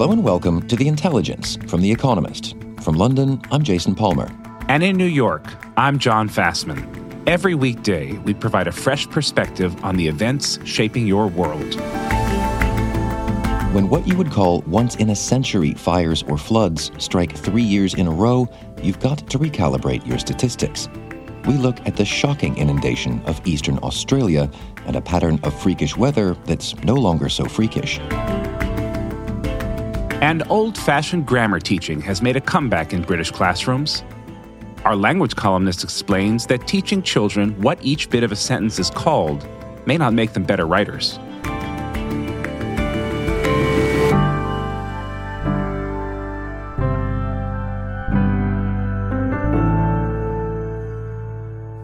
Hello and welcome to The Intelligence from The Economist. From London, I'm Jason Palmer. And in New York, I'm John Fasman. Every weekday, we provide a fresh perspective on the events shaping your world. When what you would call once in a century fires or floods strike three years in a row, you've got to recalibrate your statistics. We look at the shocking inundation of eastern Australia and a pattern of freakish weather that's no longer so freakish. And old fashioned grammar teaching has made a comeback in British classrooms. Our language columnist explains that teaching children what each bit of a sentence is called may not make them better writers.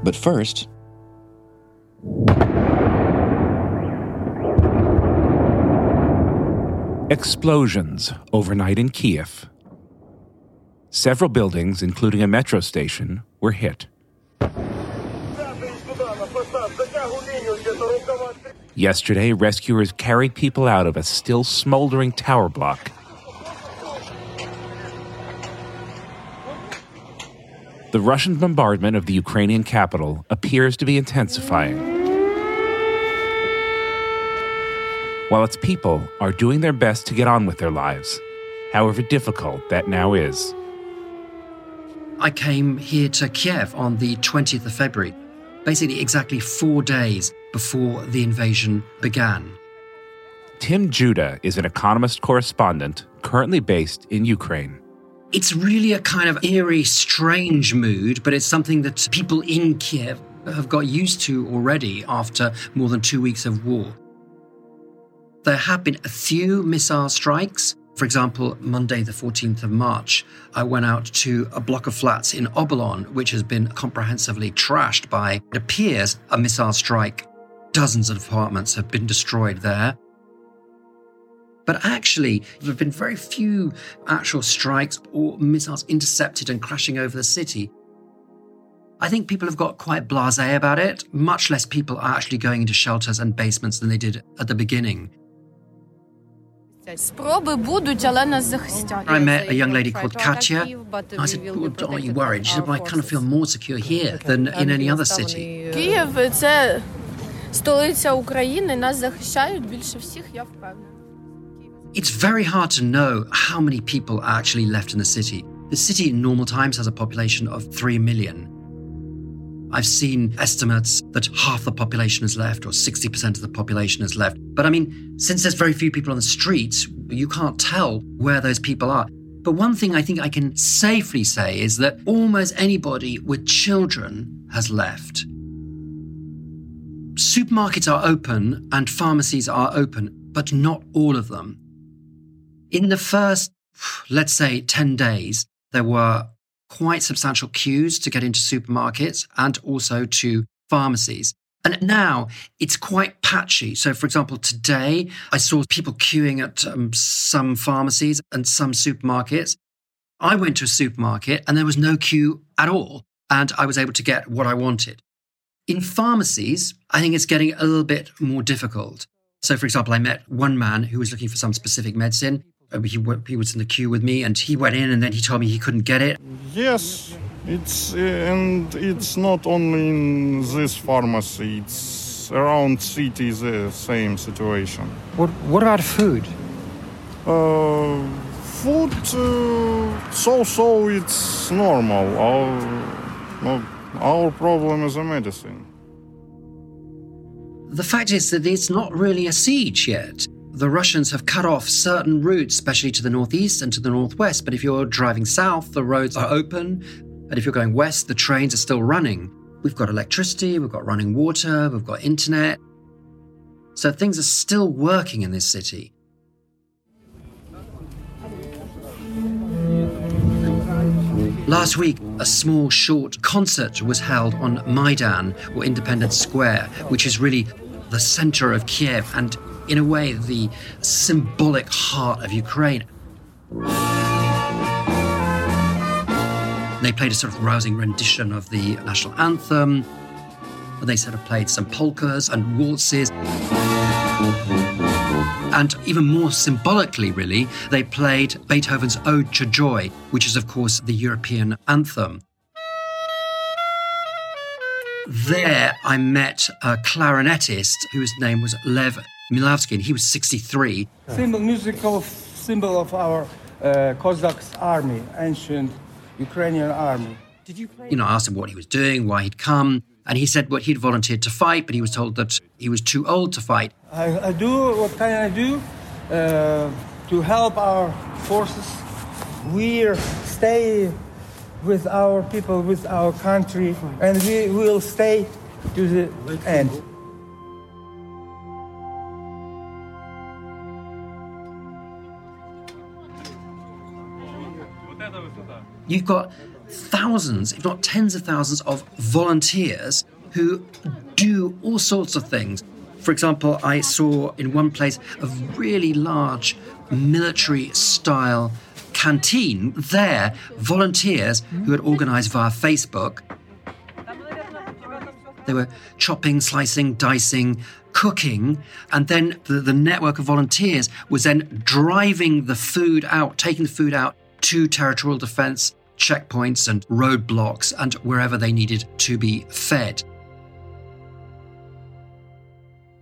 But first, Explosions overnight in Kiev. Several buildings, including a metro station, were hit. Yesterday, rescuers carried people out of a still smoldering tower block. The Russian bombardment of the Ukrainian capital appears to be intensifying. While its people are doing their best to get on with their lives, however difficult that now is. I came here to Kiev on the 20th of February, basically exactly four days before the invasion began. Tim Judah is an economist correspondent currently based in Ukraine. It's really a kind of eerie, strange mood, but it's something that people in Kiev have got used to already after more than two weeks of war. There have been a few missile strikes. For example, Monday, the 14th of March, I went out to a block of flats in Obolon, which has been comprehensively trashed by, it appears, a missile strike. Dozens of apartments have been destroyed there. But actually, there have been very few actual strikes or missiles intercepted and crashing over the city. I think people have got quite blase about it. Much less people are actually going into shelters and basements than they did at the beginning. I met a young lady called Katya. I said, well, are you worried? She said, well, I kind of feel more secure here than in any other city. It's very hard to know how many people are actually left in the city. The city in normal times has a population of 3 million. I've seen estimates that half the population has left or 60% of the population has left. But I mean, since there's very few people on the streets, you can't tell where those people are. But one thing I think I can safely say is that almost anybody with children has left. Supermarkets are open and pharmacies are open, but not all of them. In the first, let's say, 10 days, there were quite substantial queues to get into supermarkets and also to pharmacies. And now it's quite patchy. So, for example, today I saw people queuing at um, some pharmacies and some supermarkets. I went to a supermarket and there was no queue at all. And I was able to get what I wanted. In pharmacies, I think it's getting a little bit more difficult. So, for example, I met one man who was looking for some specific medicine. Uh, he, he was in the queue with me and he went in and then he told me he couldn't get it. Yes, it's uh, and it's not only in this pharmacy. It's around city the same situation. What What about food? Uh, food, uh, so so it's normal. Our our problem is a medicine. The fact is that it's not really a siege yet the Russians have cut off certain routes, especially to the northeast and to the northwest. But if you're driving south, the roads are open. And if you're going west, the trains are still running. We've got electricity, we've got running water, we've got internet. So things are still working in this city. Last week, a small, short concert was held on Maidan, or Independence Square, which is really the center of Kiev and, in a way, the symbolic heart of Ukraine. They played a sort of rousing rendition of the national anthem. and They sort of played some polkas and waltzes. And even more symbolically, really, they played Beethoven's Ode to Joy, which is, of course, the European anthem. There, I met a clarinetist whose name was Lev Milavsky, and he was 63. Symbol, musical symbol of our uh, Cossacks army, ancient Ukrainian army. Did you play? You know, I asked him what he was doing, why he'd come, and he said what he'd volunteered to fight, but he was told that he was too old to fight. I, I do what can I do uh, to help our forces. We stay with our people, with our country, and we will stay to the end. You've got thousands, if not tens of thousands, of volunteers who do all sorts of things. For example, I saw in one place a really large military style canteen. There, volunteers who had organized via Facebook. They were chopping, slicing, dicing, cooking, and then the, the network of volunteers was then driving the food out, taking the food out to territorial defense checkpoints and roadblocks and wherever they needed to be fed.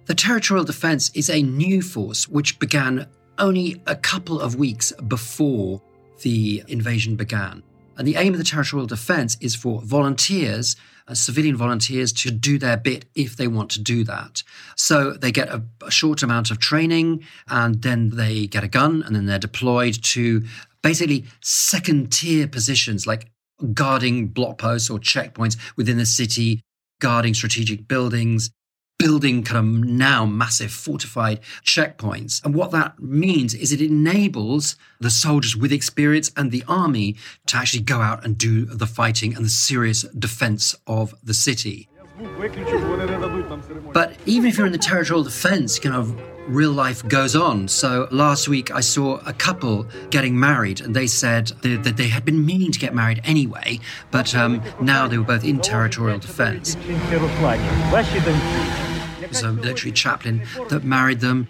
The territorial defense is a new force which began only a couple of weeks before the invasion began. And the aim of the territorial defense is for volunteers, uh, civilian volunteers, to do their bit if they want to do that. So they get a, a short amount of training and then they get a gun and then they're deployed to basically second tier positions like guarding block posts or checkpoints within the city, guarding strategic buildings, building kind of now massive fortified checkpoints. And what that means is it enables the soldiers with experience and the army to actually go out and do the fighting and the serious defense of the city. But even if you're in the territorial defense, kind of real life goes on. So last week I saw a couple getting married, and they said that they had been meaning to get married anyway, but um, now they were both in territorial defense. It was a military chaplain that married them,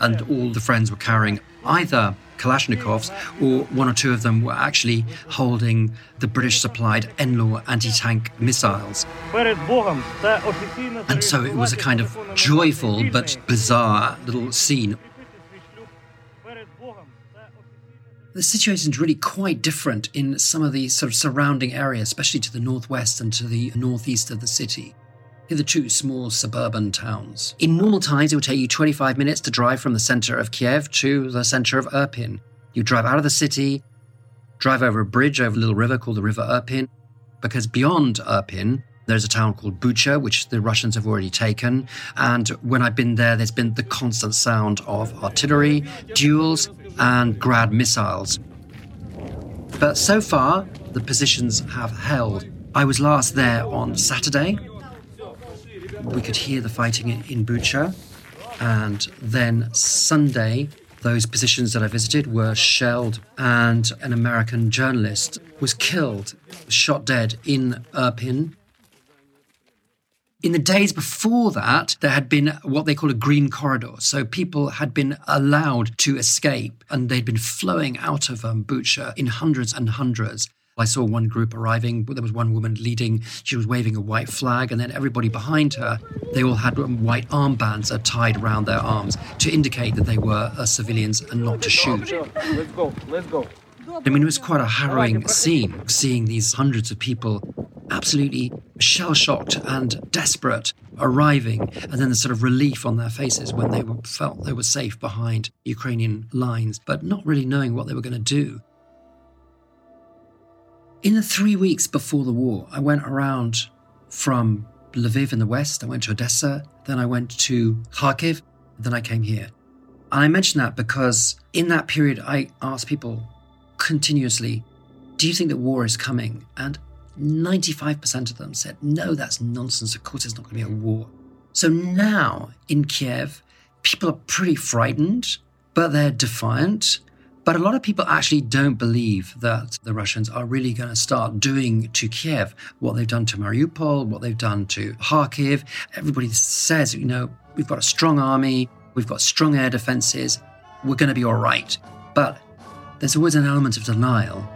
and all the friends were carrying either Kalashnikovs, or one or two of them were actually holding the British supplied NLAW anti tank missiles. And so it was a kind of joyful but bizarre little scene. The situation is really quite different in some of the sort of surrounding areas, especially to the northwest and to the northeast of the city the two small suburban towns. In normal times, it would take you 25 minutes to drive from the center of Kiev to the center of Irpin. You drive out of the city, drive over a bridge over a little river called the River Irpin, because beyond Irpin, there's a town called Bucha, which the Russians have already taken. And when I've been there, there's been the constant sound of artillery, duels, and Grad missiles. But so far, the positions have held. I was last there on Saturday, we could hear the fighting in Bucha. And then Sunday, those positions that I visited were shelled, and an American journalist was killed, shot dead in Irpin. In the days before that, there had been what they call a green corridor. So people had been allowed to escape and they'd been flowing out of um, in hundreds and hundreds. I saw one group arriving. There was one woman leading. She was waving a white flag, and then everybody behind her, they all had white armbands tied around their arms to indicate that they were uh, civilians and not to shoot. Let's go. Let's go. I mean, it was quite a harrowing scene, seeing these hundreds of people absolutely shell shocked and desperate arriving, and then the sort of relief on their faces when they were, felt they were safe behind Ukrainian lines, but not really knowing what they were going to do. In the three weeks before the war, I went around from Lviv in the west, I went to Odessa, then I went to Kharkiv, then I came here. And I mention that because in that period, I asked people continuously, Do you think that war is coming? And 95% of them said, No, that's nonsense. Of course, there's not going to be a war. So now in Kiev, people are pretty frightened, but they're defiant. But a lot of people actually don't believe that the Russians are really going to start doing to Kiev what they've done to Mariupol, what they've done to Kharkiv. Everybody says, you know, we've got a strong army, we've got strong air defenses, we're going to be all right. But there's always an element of denial.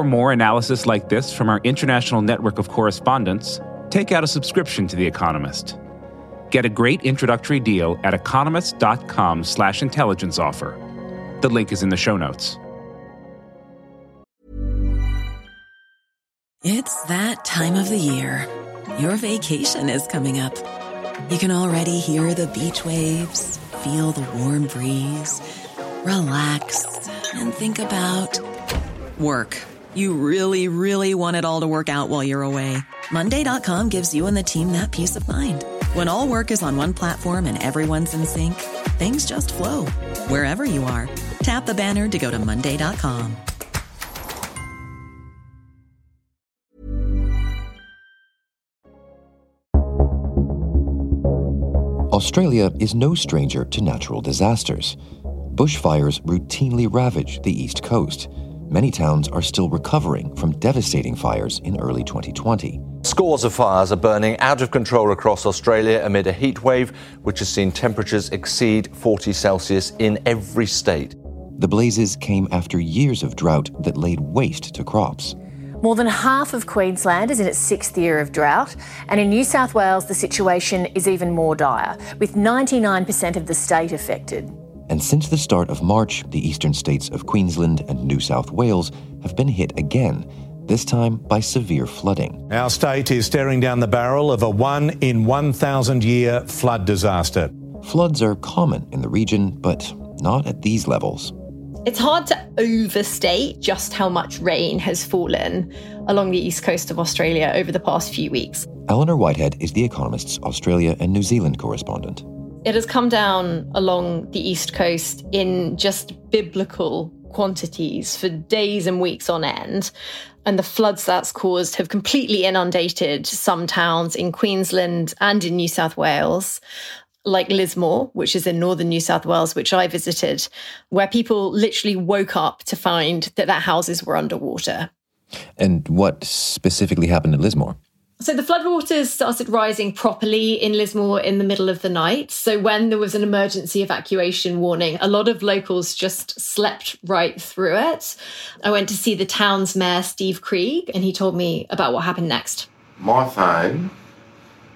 For more analysis like this from our international network of correspondents, take out a subscription to The Economist. Get a great introductory deal at economist.com slash intelligence offer. The link is in the show notes. It's that time of the year. Your vacation is coming up. You can already hear the beach waves, feel the warm breeze, relax, and think about work. You really, really want it all to work out while you're away. Monday.com gives you and the team that peace of mind. When all work is on one platform and everyone's in sync, things just flow wherever you are. Tap the banner to go to Monday.com. Australia is no stranger to natural disasters. Bushfires routinely ravage the east coast many towns are still recovering from devastating fires in early 2020. Scores of fires are burning out of control across Australia amid a heat wave which has seen temperatures exceed 40 Celsius in every state. The blazes came after years of drought that laid waste to crops. More than half of Queensland is in its sixth year of drought, and in New South Wales, the situation is even more dire, with 99% of the state affected. And since the start of March, the eastern states of Queensland and New South Wales have been hit again, this time by severe flooding. Our state is staring down the barrel of a one in 1,000 year flood disaster. Floods are common in the region, but not at these levels. It's hard to overstate just how much rain has fallen along the east coast of Australia over the past few weeks. Eleanor Whitehead is The Economist's Australia and New Zealand correspondent. It has come down along the East Coast in just biblical quantities for days and weeks on end. And the floods that's caused have completely inundated some towns in Queensland and in New South Wales, like Lismore, which is in northern New South Wales, which I visited, where people literally woke up to find that their houses were underwater. And what specifically happened in Lismore? So the floodwaters started rising properly in Lismore in the middle of the night. So when there was an emergency evacuation warning, a lot of locals just slept right through it. I went to see the town's mayor, Steve Krieg, and he told me about what happened next. My phone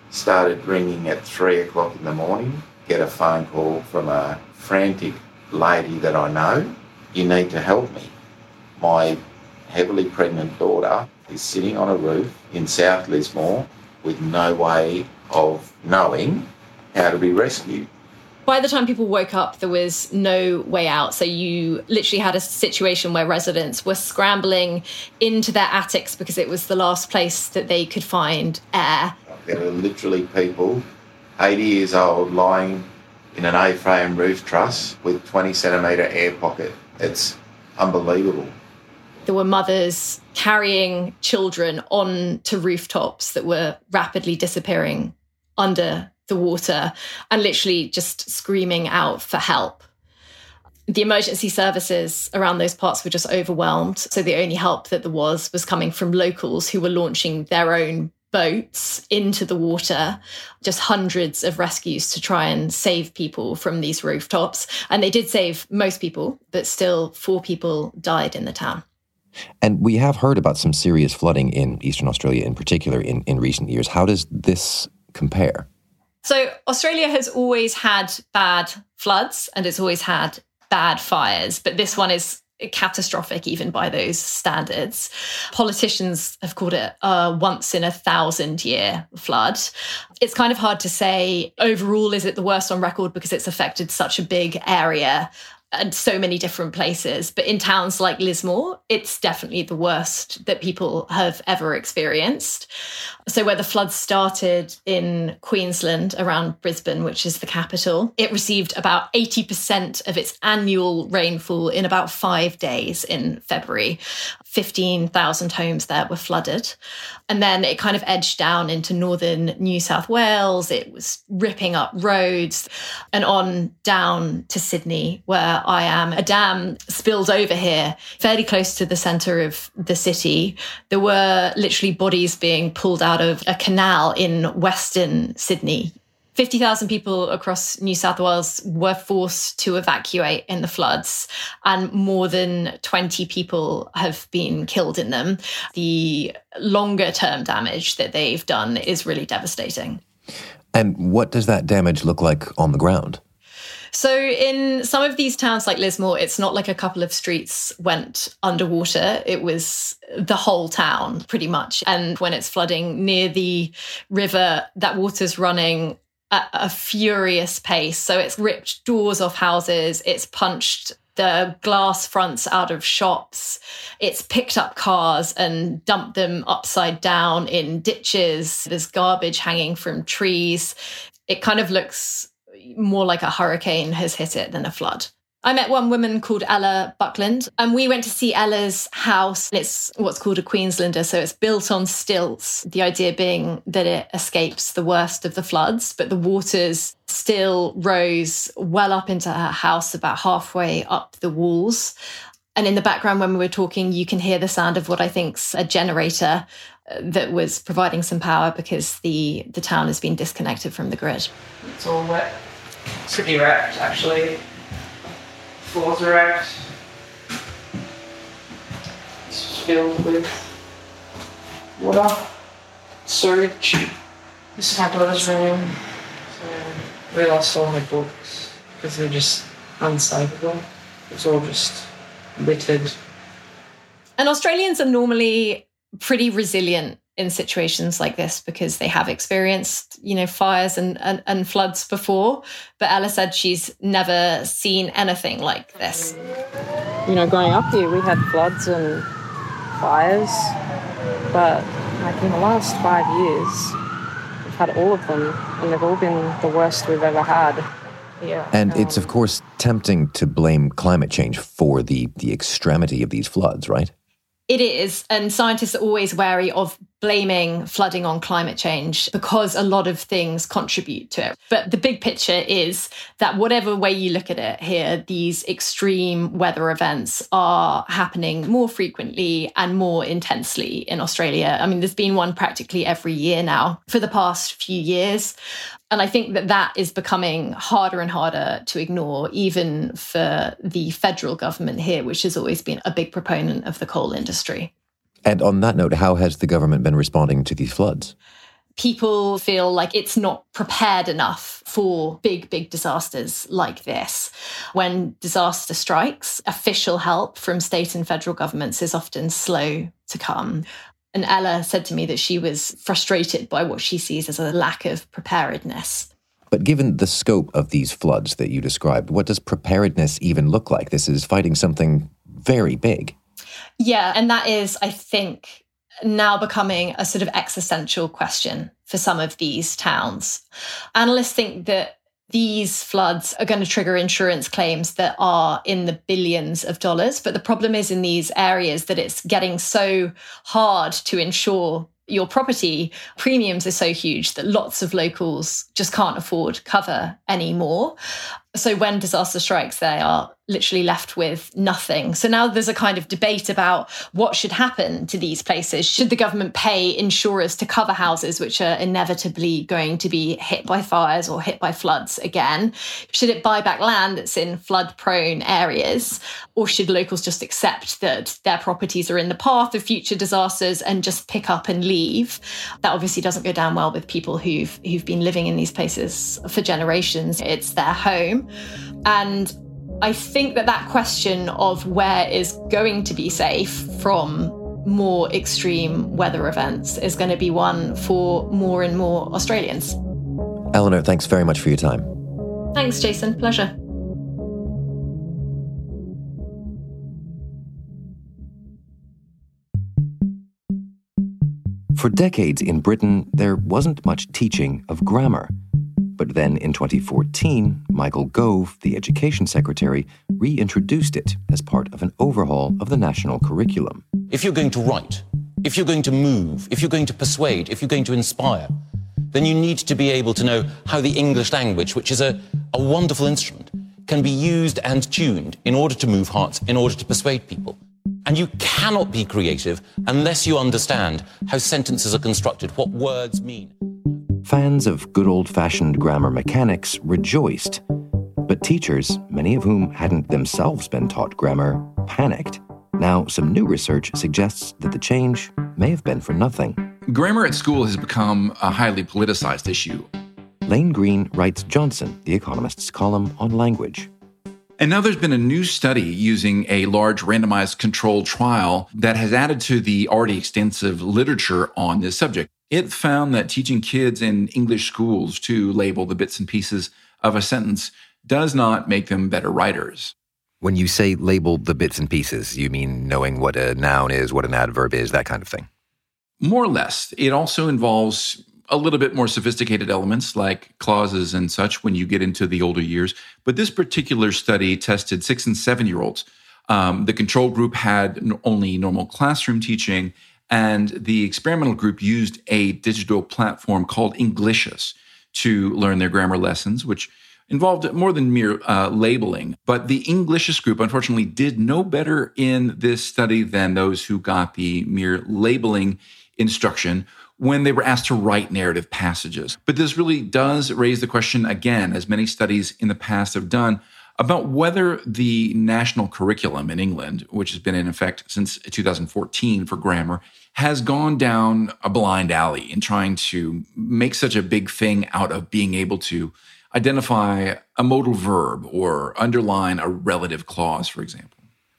started ringing at three o'clock in the morning. Get a phone call from a frantic lady that I know. You need to help me. My heavily pregnant daughter is sitting on a roof in South Lismore with no way of knowing how to be rescued. By the time people woke up, there was no way out. So you literally had a situation where residents were scrambling into their attics because it was the last place that they could find air. There are literally people 80 years old lying in an A-frame roof truss with 20 centimetre air pocket. It's unbelievable. There were mothers carrying children on to rooftops that were rapidly disappearing under the water and literally just screaming out for help. The emergency services around those parts were just overwhelmed. So the only help that there was was coming from locals who were launching their own boats into the water, just hundreds of rescues to try and save people from these rooftops. And they did save most people, but still, four people died in the town. And we have heard about some serious flooding in Eastern Australia in particular in, in recent years. How does this compare? So, Australia has always had bad floods and it's always had bad fires, but this one is catastrophic even by those standards. Politicians have called it a once in a thousand year flood. It's kind of hard to say overall is it the worst on record because it's affected such a big area and so many different places. But in towns like Lismore, it's definitely the worst that people have ever experienced. So, where the floods started in Queensland around Brisbane, which is the capital, it received about 80% of its annual rainfall in about five days in February. 15,000 homes there were flooded. And then it kind of edged down into northern New South Wales. It was ripping up roads and on down to Sydney, where I am. A dam spilled over here, fairly close to the centre of the city. There were literally bodies being pulled out of a canal in Western Sydney. 50,000 people across New South Wales were forced to evacuate in the floods, and more than 20 people have been killed in them. The longer term damage that they've done is really devastating. And what does that damage look like on the ground? So, in some of these towns like Lismore, it's not like a couple of streets went underwater. It was the whole town, pretty much. And when it's flooding near the river, that water's running at a furious pace. So it's ripped doors off houses, it's punched the glass fronts out of shops. It's picked up cars and dumped them upside down in ditches. There's garbage hanging from trees. It kind of looks more like a hurricane has hit it than a flood. I met one woman called Ella Buckland, and we went to see Ella's house. It's what's called a Queenslander, so it's built on stilts. The idea being that it escapes the worst of the floods, but the waters still rose well up into her house, about halfway up the walls. And in the background, when we were talking, you can hear the sound of what I think's a generator uh, that was providing some power because the the town has been disconnected from the grid. It's all wet, pretty wrapped actually floors are out. It's filled with water, sewage. This is my daughter's room. So we lost all my books because they're just unsavable. It's all just littered. And Australians are normally pretty resilient in situations like this because they have experienced you know fires and, and, and floods before but ella said she's never seen anything like this you know growing up here we had floods and fires but like in the last five years we've had all of them and they've all been the worst we've ever had yeah. And um, it's of course tempting to blame climate change for the the extremity of these floods, right? It is. And scientists are always wary of blaming flooding on climate change because a lot of things contribute to it. But the big picture is that whatever way you look at it here, these extreme weather events are happening more frequently and more intensely in Australia. I mean, there's been one practically every year now for the past few years. And I think that that is becoming harder and harder to ignore, even for the federal government here, which has always been a big proponent of the coal industry. And on that note, how has the government been responding to these floods? People feel like it's not prepared enough for big, big disasters like this. When disaster strikes, official help from state and federal governments is often slow to come. And Ella said to me that she was frustrated by what she sees as a lack of preparedness. But given the scope of these floods that you described, what does preparedness even look like? This is fighting something very big. Yeah, and that is, I think, now becoming a sort of existential question for some of these towns. Analysts think that these floods are going to trigger insurance claims that are in the billions of dollars. But the problem is in these areas that it's getting so hard to insure your property premiums are so huge that lots of locals just can't afford cover anymore So when disaster strikes, they are literally left with nothing. So now there's a kind of debate about what should happen to these places. Should the government pay insurers to cover houses which are inevitably going to be hit by fires or hit by floods again? Should it buy back land that's in flood prone areas? Or should locals just accept that their properties are in the path of future disasters and just pick up and leave? That obviously doesn't go down well with people who've who've been living in these places for generations. It's their home. And I think that that question of where is going to be safe from more extreme weather events is going to be one for more and more Australians. Eleanor, thanks very much for your time. Thanks, Jason. Pleasure. For decades in Britain, there wasn't much teaching of grammar. But then in 2014, Michael Gove, the Education Secretary, reintroduced it as part of an overhaul of the national curriculum. If you're going to write, if you're going to move, if you're going to persuade, if you're going to inspire, then you need to be able to know how the English language, which is a, a wonderful instrument, can be used and tuned in order to move hearts, in order to persuade people. And you cannot be creative unless you understand how sentences are constructed, what words mean. Fans of good old fashioned grammar mechanics rejoiced. But teachers, many of whom hadn't themselves been taught grammar, panicked. Now, some new research suggests that the change may have been for nothing. Grammar at school has become a highly politicized issue. Lane Greene writes Johnson, the Economist's column on language. And now there's been a new study using a large randomized controlled trial that has added to the already extensive literature on this subject. It found that teaching kids in English schools to label the bits and pieces of a sentence does not make them better writers. When you say label the bits and pieces, you mean knowing what a noun is, what an adverb is, that kind of thing? More or less. It also involves a little bit more sophisticated elements like clauses and such when you get into the older years. But this particular study tested six and seven year olds. Um, the control group had only normal classroom teaching, and the experimental group used a digital platform called Englicious to learn their grammar lessons, which involved more than mere uh, labeling. But the Englicious group, unfortunately, did no better in this study than those who got the mere labeling instruction when they were asked to write narrative passages. But this really does raise the question again, as many studies in the past have done, about whether the national curriculum in England, which has been in effect since 2014 for grammar, has gone down a blind alley in trying to make such a big thing out of being able to identify a modal verb or underline a relative clause, for example.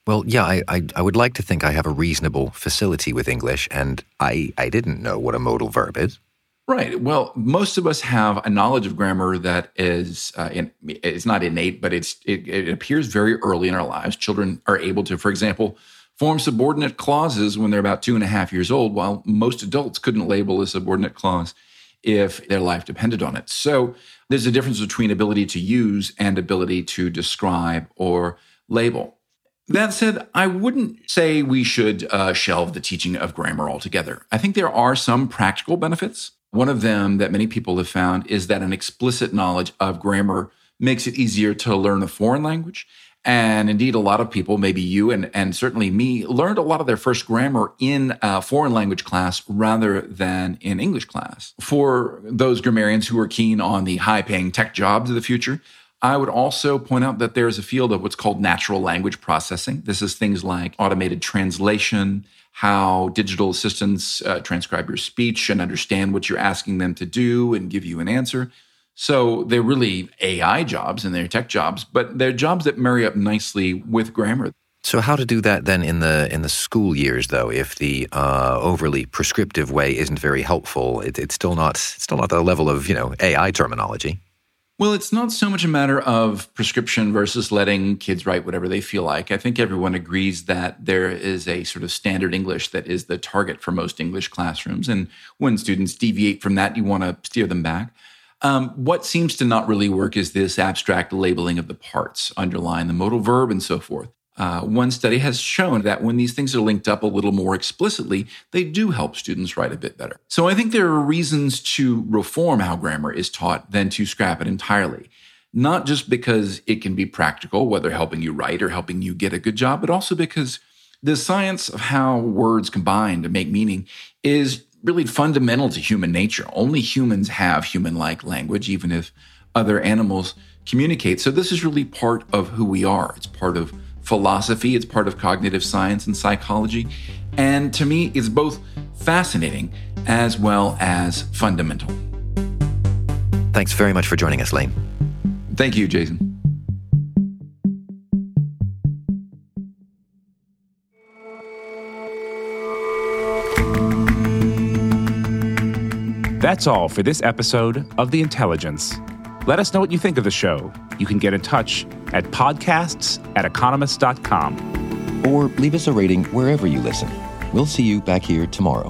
Well, yeah, I, I, I, would like to think I have a reasonable facility with English, and I, I didn't know what a modal verb is. Right. Well, most of us have a knowledge of grammar that is uh, in, it's not innate, but it's it, it appears very early in our lives. Children are able to, for example, form subordinate clauses when they're about two and a half years old, while most adults couldn't label a subordinate clause if their life depended on it. So there's a difference between ability to use and ability to describe or label. That said, I wouldn't say we should uh, shelve the teaching of grammar altogether. I think there are some practical benefits. One of them that many people have found is that an explicit knowledge of grammar makes it easier to learn a foreign language. And indeed, a lot of people, maybe you and, and certainly me, learned a lot of their first grammar in a foreign language class rather than in English class. For those grammarians who are keen on the high paying tech jobs of the future, I would also point out that there's a field of what's called natural language processing. This is things like automated translation, how digital assistants uh, transcribe your speech and understand what you're asking them to do and give you an answer. So they're really AI jobs and they're tech jobs, but they're jobs that marry up nicely with grammar. So how to do that then in the in the school years though? If the uh, overly prescriptive way isn't very helpful, it, it's still not it's still not the level of you know AI terminology. Well, it's not so much a matter of prescription versus letting kids write whatever they feel like. I think everyone agrees that there is a sort of standard English that is the target for most English classrooms. And when students deviate from that, you want to steer them back. Um, what seems to not really work is this abstract labeling of the parts, underline the modal verb, and so forth. Uh, one study has shown that when these things are linked up a little more explicitly, they do help students write a bit better. So I think there are reasons to reform how grammar is taught than to scrap it entirely. not just because it can be practical, whether helping you write or helping you get a good job, but also because the science of how words combine to make meaning is really fundamental to human nature. Only humans have human like language, even if other animals communicate. So, this is really part of who we are. It's part of philosophy, it's part of cognitive science and psychology. And to me, it's both fascinating as well as fundamental. Thanks very much for joining us, Lane. Thank you, Jason. That's all for this episode of The Intelligence. Let us know what you think of the show. You can get in touch at podcasts at economist.com. Or leave us a rating wherever you listen. We'll see you back here tomorrow.